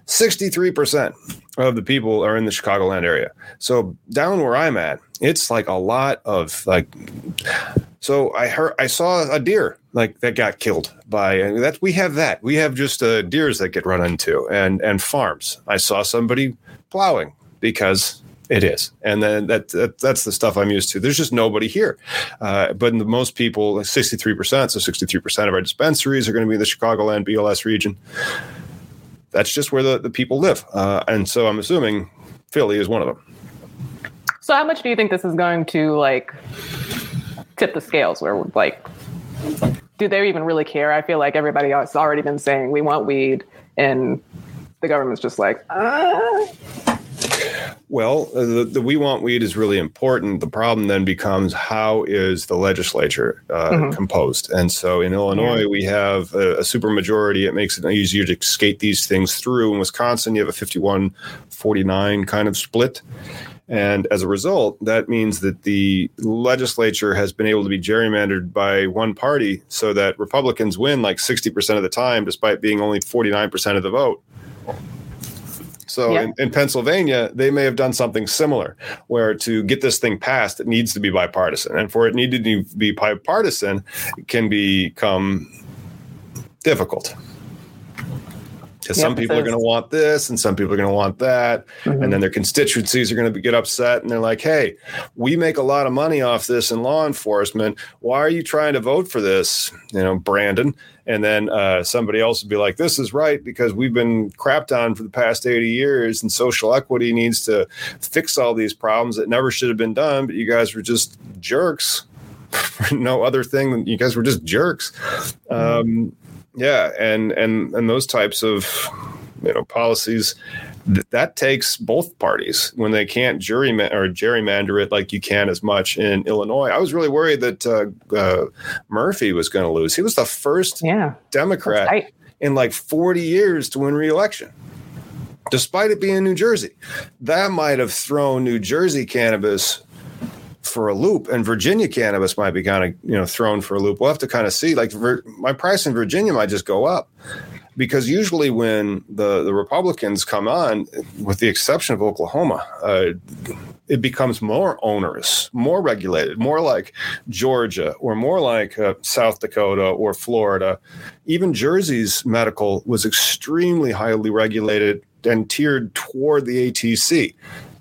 63 percent of the people are in the Chicagoland area. So down where I'm at, it's like a lot of like so I heard I saw a deer like that got killed by and that we have that we have just uh, deers that get run into and and farms. I saw somebody plowing because it is, and then that, that, that's the stuff I'm used to. There's just nobody here, uh, but the most people, 63 percent, so 63 percent of our dispensaries are going to be in the Chicagoland BLS region. That's just where the, the people live, uh, and so I'm assuming Philly is one of them. So, how much do you think this is going to like tip the scales where like do they even really care? I feel like everybody else has already been saying we want weed and the government's just like, uh. Well, uh, the, the, we want weed is really important. The problem then becomes how is the legislature uh, mm-hmm. composed? And so in Illinois, yeah. we have a, a supermajority. It makes it easier to skate these things through. In Wisconsin, you have a 51 49 kind of split. And as a result, that means that the legislature has been able to be gerrymandered by one party so that Republicans win like 60% of the time, despite being only 49% of the vote. So yeah. in, in, Pennsylvania, they may have done something similar, where to get this thing passed, it needs to be bipartisan, and for it needed to be bipartisan, it can become difficult because some people are going to want this and some people are going to want that. Mm-hmm. and then their constituencies are going to get upset and they're like hey we make a lot of money off this in law enforcement. Why are you trying to vote for this? You know brandon. And then uh, somebody else would be like this is right because we've been crapped on for the past 80 years and social equity needs to fix all these problems that never should have been done but you guys were just jerks. No other thing than you guys were just jerks. Mm-hmm. Yeah, and and and those types of you know policies th- that takes both parties when they can't juryman or gerrymander it like you can as much in Illinois. I was really worried that uh, uh, Murphy was going to lose. He was the first yeah, Democrat in like 40 years to win re-election despite it being New Jersey. That might have thrown New Jersey cannabis for a loop, and Virginia cannabis might be kind of you know thrown for a loop. We'll have to kind of see. Like my price in Virginia might just go up because usually when the the Republicans come on, with the exception of Oklahoma, uh, it becomes more onerous, more regulated, more like Georgia or more like uh, South Dakota or Florida. Even Jersey's medical was extremely highly regulated and tiered toward the ATC.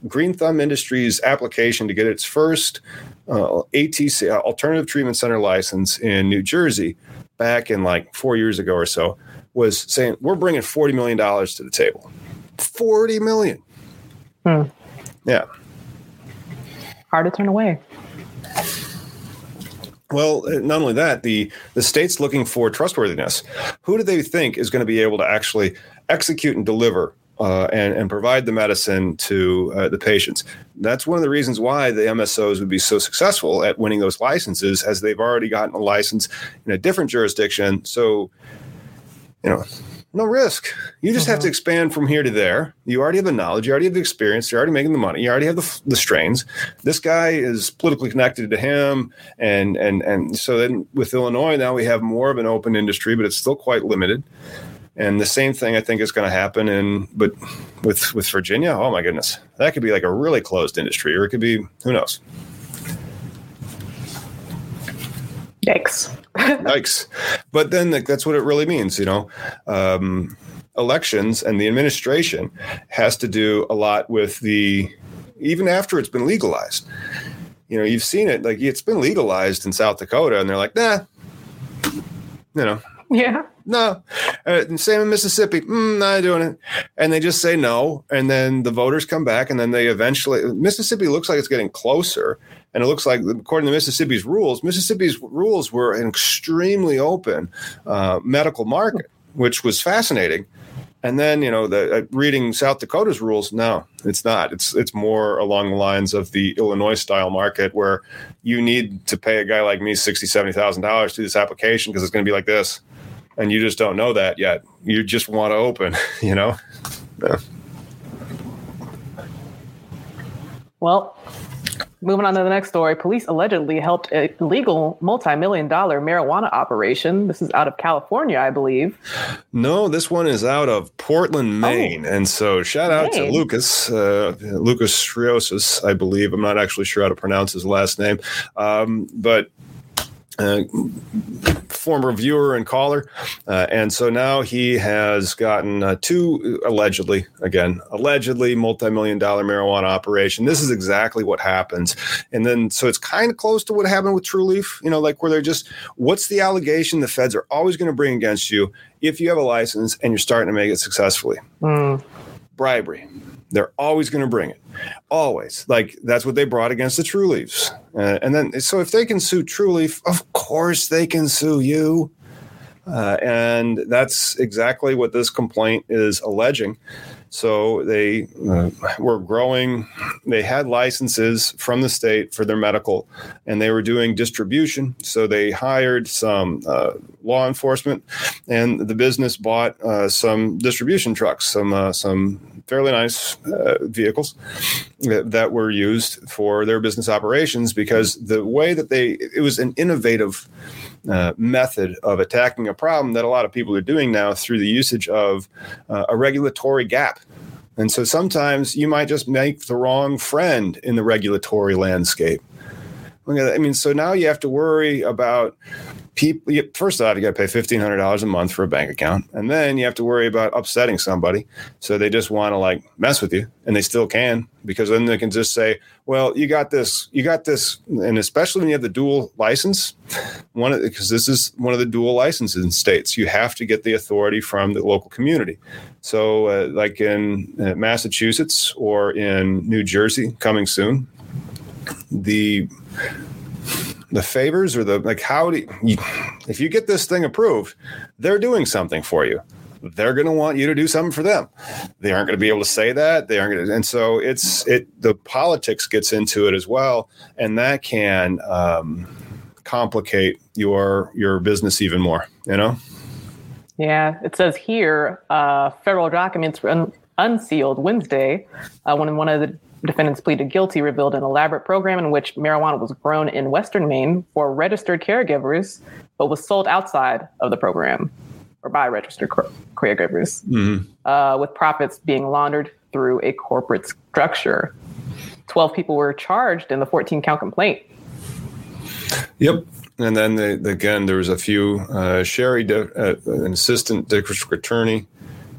Green Thumb Industries' application to get its first uh, ATC, Alternative Treatment Center license in New Jersey, back in like four years ago or so, was saying we're bringing forty million dollars to the table. Forty million. Hmm. Yeah. Hard to turn away. Well, uh, not only that, the the state's looking for trustworthiness. Who do they think is going to be able to actually execute and deliver uh, and, and provide the medicine to uh, the patients? That's one of the reasons why the MSOs would be so successful at winning those licenses, as they've already gotten a license in a different jurisdiction. So, you know, no risk. You just have to expand from here to there. You already have the knowledge. You already have the experience. You're already making the money. You already have the, the strains. This guy is politically connected to him, and and and so then with Illinois now we have more of an open industry, but it's still quite limited. And the same thing I think is going to happen in but with with Virginia. Oh my goodness, that could be like a really closed industry, or it could be who knows. Yikes. Yikes. But then like, that's what it really means, you know. Um, elections and the administration has to do a lot with the, even after it's been legalized. You know, you've seen it, like it's been legalized in South Dakota, and they're like, nah, you know, Yeah. no. Uh, same in Mississippi, mm, not doing it. And they just say no. And then the voters come back, and then they eventually, Mississippi looks like it's getting closer. And it looks like, according to Mississippi's rules, Mississippi's rules were an extremely open uh, medical market, which was fascinating. And then, you know, the uh, reading South Dakota's rules, no, it's not. It's it's more along the lines of the Illinois style market where you need to pay a guy like me sixty, seventy thousand dollars to this application because it's going to be like this, and you just don't know that yet. You just want to open, you know. Yeah. Well, moving on to the next story. Police allegedly helped a illegal multi-million dollar marijuana operation. This is out of California, I believe. No, this one is out of Portland, Maine, and so shout out to Lucas, uh, Lucas Triosis, I believe. I'm not actually sure how to pronounce his last name, um, but. Uh, former viewer and caller, uh, and so now he has gotten uh, two allegedly, again, allegedly multi-million dollar marijuana operation. This is exactly what happens, and then so it's kind of close to what happened with True Leaf. You know, like where they're just, what's the allegation the feds are always going to bring against you if you have a license and you're starting to make it successfully? Mm. bribery. They're always going to bring it. Always. Like that's what they brought against the True Leafs. Uh, and then, so if they can sue True Leaf, of course they can sue you. Uh, and that's exactly what this complaint is alleging. So they uh, were growing, they had licenses from the state for their medical, and they were doing distribution. So they hired some uh, law enforcement, and the business bought uh, some distribution trucks, some uh, some fairly nice uh, vehicles that, that were used for their business operations because the way that they it was an innovative uh, method of attacking a problem that a lot of people are doing now through the usage of uh, a regulatory gap. And so sometimes you might just make the wrong friend in the regulatory landscape. I mean, so now you have to worry about people. First off, you got to pay fifteen hundred dollars a month for a bank account, and then you have to worry about upsetting somebody. So they just want to like mess with you, and they still can because then they can just say, "Well, you got this, you got this," and especially when you have the dual license, one of because this is one of the dual licenses in states, you have to get the authority from the local community. So, uh, like in uh, Massachusetts or in New Jersey, coming soon, the the favors or the like how do you, if you get this thing approved they're doing something for you. They're going to want you to do something for them. They aren't going to be able to say that. They aren't going to and so it's it the politics gets into it as well and that can um, complicate your your business even more you know? Yeah, it says here uh, federal documents un- unsealed Wednesday uh, when one of the defendants pleaded guilty, revealed an elaborate program in which marijuana was grown in Western Maine for registered caregivers, but was sold outside of the program or by registered caregivers, uh, with profits being laundered through a corporate structure. 12 people were charged in the 14 count complaint. Yep. And then the, the, again, there was a few. Uh, Sherry, uh, an assistant district attorney,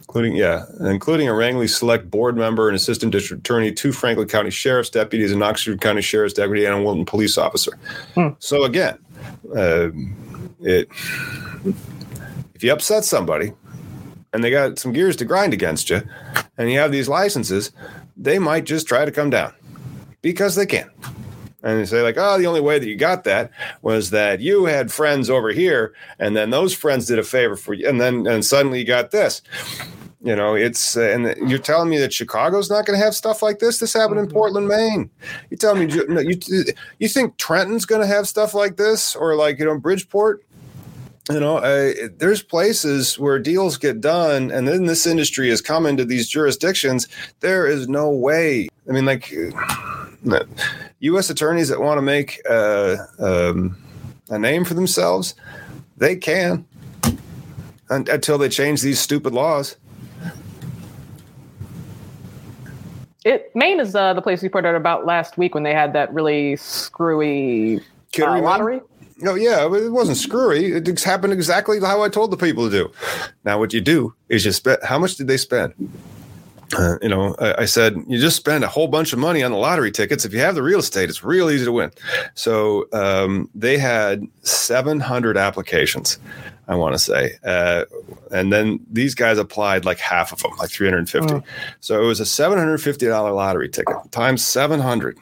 including yeah, including a Rangeley Select board member, an assistant district attorney, two Franklin County sheriff's deputies, an Oxford County sheriff's deputy, and a Wilton police officer. Hmm. So again, uh, it if you upset somebody and they got some gears to grind against you, and you have these licenses, they might just try to come down because they can and they say like oh the only way that you got that was that you had friends over here and then those friends did a favor for you and then and suddenly you got this you know it's uh, and you're telling me that chicago's not going to have stuff like this this happened in mm-hmm. portland maine you tell me you you, you think trenton's going to have stuff like this or like you know bridgeport you know, uh, there's places where deals get done, and then this industry has come into these jurisdictions. There is no way. I mean, like, U.S. attorneys that want to make uh, um, a name for themselves, they can until they change these stupid laws. It Maine is uh, the place we reported about last week when they had that really screwy uh, lottery. Oh yeah, it wasn't screwy. It just happened exactly how I told the people to do. Now, what you do is you spend. How much did they spend? Uh, you know, I, I, said you just spend a whole bunch of money on the lottery tickets. If you have the real estate, it's real easy to win. So um, they had 700 applications. I want to say, uh, and then these guys applied like half of them, like 350. Oh. So it was a 750 dollar lottery ticket times 700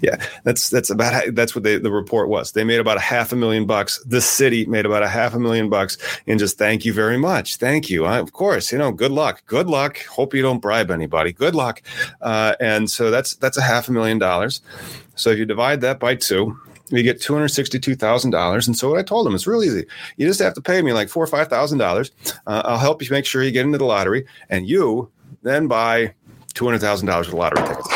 yeah, that's that's about that's what they, the report was. They made about a half a million bucks. The city made about a half a million bucks, and just thank you very much, thank you. I, of course, you know, good luck, good luck. Hope you don't bribe anybody. Good luck. Uh, and so that's that's a half a million dollars. So if you divide that by two, you get two hundred sixty-two thousand dollars. And so what I told them is real easy. You just have to pay me like four or five thousand uh, dollars. I'll help you make sure you get into the lottery, and you then buy two hundred thousand dollars of lottery tickets.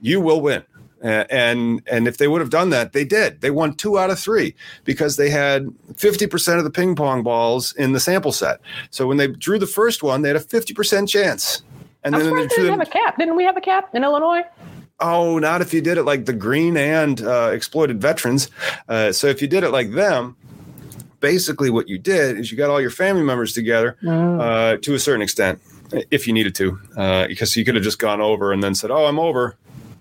You will win and and if they would have done that, they did. They won two out of three because they had fifty percent of the ping pong balls in the sample set. So when they drew the first one, they had a fifty percent chance. And I'm then they didn't have a cap. Didn't we have a cap in Illinois? Oh, not if you did it like the green and uh, exploited veterans. Uh, so if you did it like them, basically what you did is you got all your family members together mm. uh, to a certain extent, if you needed to, uh, because you could have just gone over and then said, "Oh, I'm over,"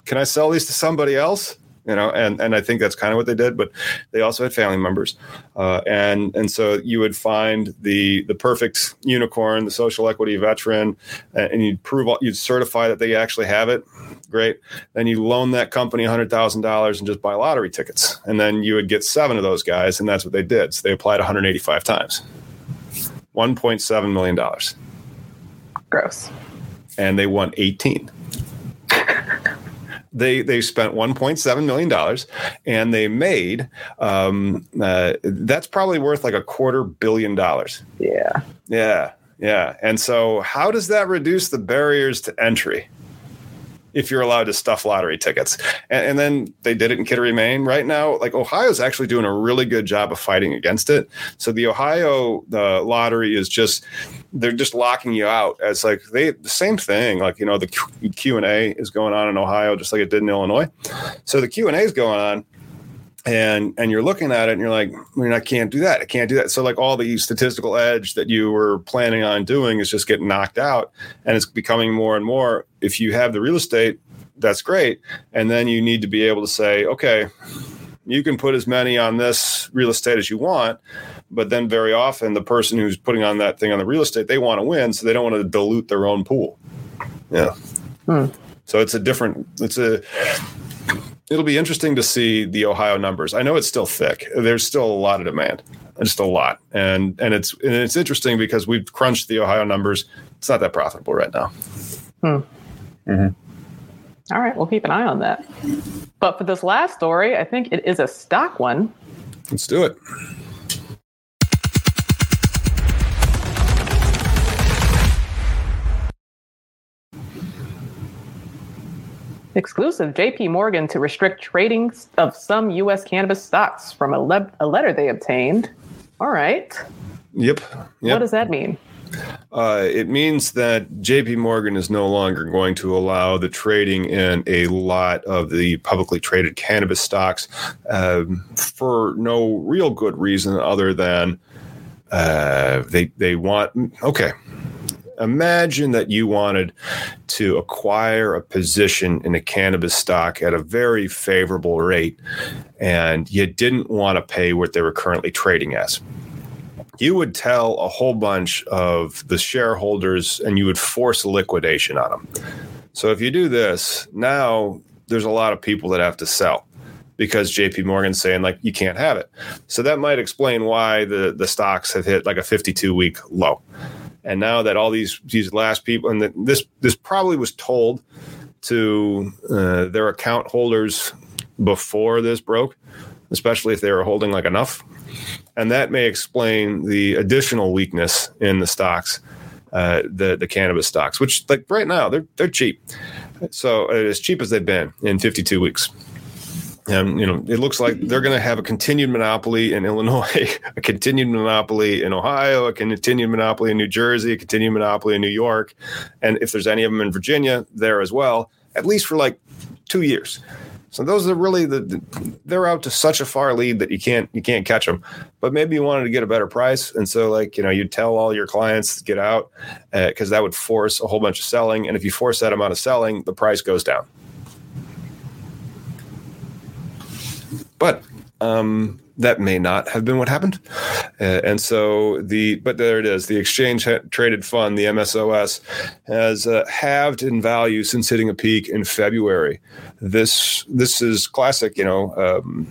can I sell these to somebody else? You know, and and I think that's kind of what they did. But they also had family members, uh, and and so you would find the the perfect unicorn, the social equity veteran, and you'd prove you'd certify that they actually have it. Great. Then you loan that company hundred thousand dollars and just buy lottery tickets, and then you would get seven of those guys, and that's what they did. So they applied 185 times, 1.7 million dollars. Gross. And they won 18 they they spent 1.7 million dollars and they made um, uh, that's probably worth like a quarter billion dollars. Yeah. Yeah. Yeah. And so how does that reduce the barriers to entry? if you're allowed to stuff lottery tickets. And, and, then they did it in Kittery, Maine. Right now, like Ohio's actually doing a really good job of fighting against it. So the Ohio the lottery is just they're just locking you out as like they the same thing. Like you know the Q and A is going on in Ohio just like it did in Illinois. So the Q and A is going on and and you're looking at it and you're like I mean I can't do that I can't do that so like all the statistical edge that you were planning on doing is just getting knocked out and it's becoming more and more if you have the real estate that's great and then you need to be able to say okay you can put as many on this real estate as you want but then very often the person who's putting on that thing on the real estate they want to win so they don't want to dilute their own pool yeah hmm. so it's a different it's a it'll be interesting to see the Ohio numbers. I know it's still thick. There's still a lot of demand, just a lot, and and it's and it's interesting because we've crunched the Ohio numbers. It's not that profitable right now. Hmm. Mm-hmm. All right, we'll keep an eye on that. But for this last story, I think it is a stock one. Let's do it. Exclusive JP Morgan to restrict trading of some U.S. cannabis stocks from a, le- a letter they obtained. All right. Yep. yep. What does that mean? Uh, it means that JP Morgan is no longer going to allow the trading in a lot of the publicly traded cannabis stocks um, for no real good reason other than uh, they they want okay. Imagine that you wanted to acquire a position in a cannabis stock at a very favorable rate and you didn't want to pay what they were currently trading as you would tell a whole bunch of the shareholders and you would force liquidation on them. So if you do this, now there's a lot of people that have to sell because JP Morgan's saying like you can't have it. So that might explain why the the stocks have hit like a 52 week low. And now that all these these last people and the, this this probably was told to uh, their account holders before this broke, especially if they were holding like enough and that may explain the additional weakness in the stocks, uh, the the cannabis stocks, which like right now they're they're cheap, so uh, as cheap as they've been in 52 weeks. And you know, it looks like they're going to have a continued monopoly in Illinois, a continued monopoly in Ohio, a continued monopoly in New Jersey, a continued monopoly in New York, and if there's any of them in Virginia, there as well, at least for like two years. So those are really the they're out to such a far lead that you can't you can't catch them. But maybe you wanted to get a better price, and so like you know you tell all your clients to get out because uh, that would force a whole bunch of selling, and if you force that amount of selling, the price goes down. But um, that may not have been what happened. Uh, and so the, but there it is. The exchange traded fund, the MSOS, has uh, halved in value since hitting a peak in February. This this is classic, you know, um,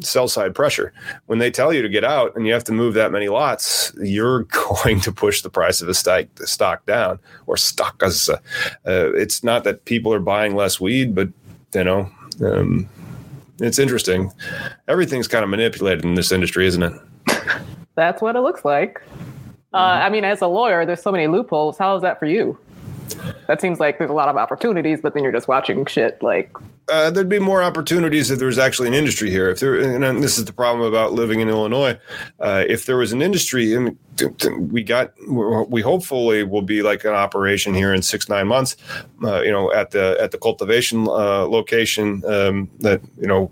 sell side pressure. When they tell you to get out and you have to move that many lots, you're going to push the price of a stock, stock down or stock. As uh, it's not that people are buying less weed, but you know. Um, it's interesting. Everything's kind of manipulated in this industry, isn't it? That's what it looks like. Uh, I mean, as a lawyer, there's so many loopholes. How is that for you? That seems like there's a lot of opportunities, but then you're just watching shit like uh, there'd be more opportunities if there was actually an industry here. If there, and this is the problem about living in Illinois. Uh, if there was an industry, and we got, we hopefully will be like an operation here in six nine months. Uh, you know, at the at the cultivation uh, location um, that you know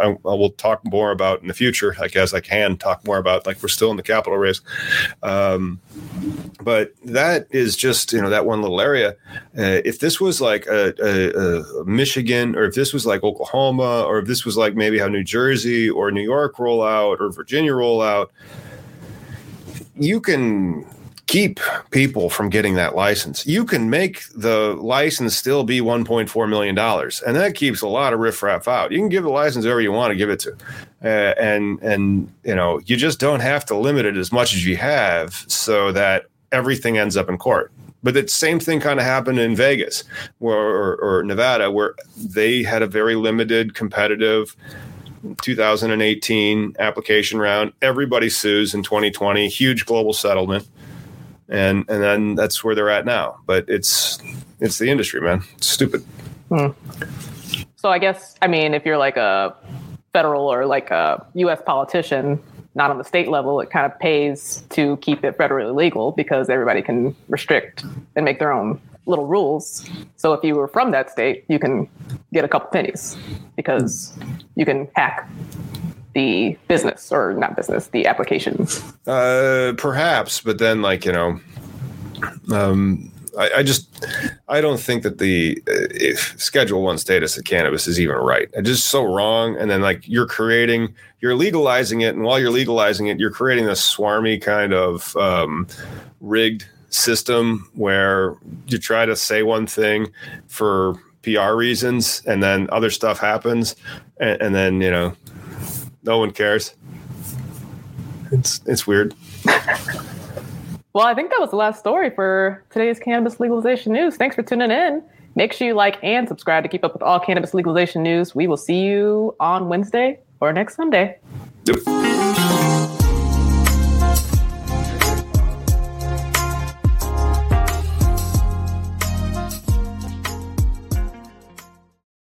I, I, will talk more about in the future. I guess I can talk more about. Like we're still in the capital race, um, but that is just you know that one little area. Uh, if this was like a, a, a Michigan or if this was like Oklahoma, or if this was like maybe how New Jersey or New York roll out or Virginia roll out, you can keep people from getting that license. You can make the license still be $1.4 million, and that keeps a lot of riffraff out. You can give the license whoever you want to give it to. Uh, and, and, you know, you just don't have to limit it as much as you have so that everything ends up in court. But the same thing kind of happened in Vegas or, or, or Nevada, where they had a very limited competitive 2018 application round. Everybody sues in 2020, huge global settlement. And and then that's where they're at now. But it's it's the industry, man. It's stupid. Hmm. So I guess I mean if you're like a federal or like a US politician, not on the state level, it kind of pays to keep it federally legal because everybody can restrict and make their own little rules. So if you were from that state, you can get a couple pennies because you can hack the business or not business, the application. Uh, perhaps, but then like you know, um, I, I, just I don't think that the uh, Schedule One status of cannabis is even right. It's just so wrong. And then like you're creating, you're legalizing it, and while you're legalizing it, you're creating this swarmy kind of um, rigged system where you try to say one thing for PR reasons, and then other stuff happens, and, and then you know no one cares. It's it's weird. Well, I think that was the last story for today's cannabis legalization news. Thanks for tuning in. Make sure you like and subscribe to keep up with all cannabis legalization news. We will see you on Wednesday or next Sunday. Yep.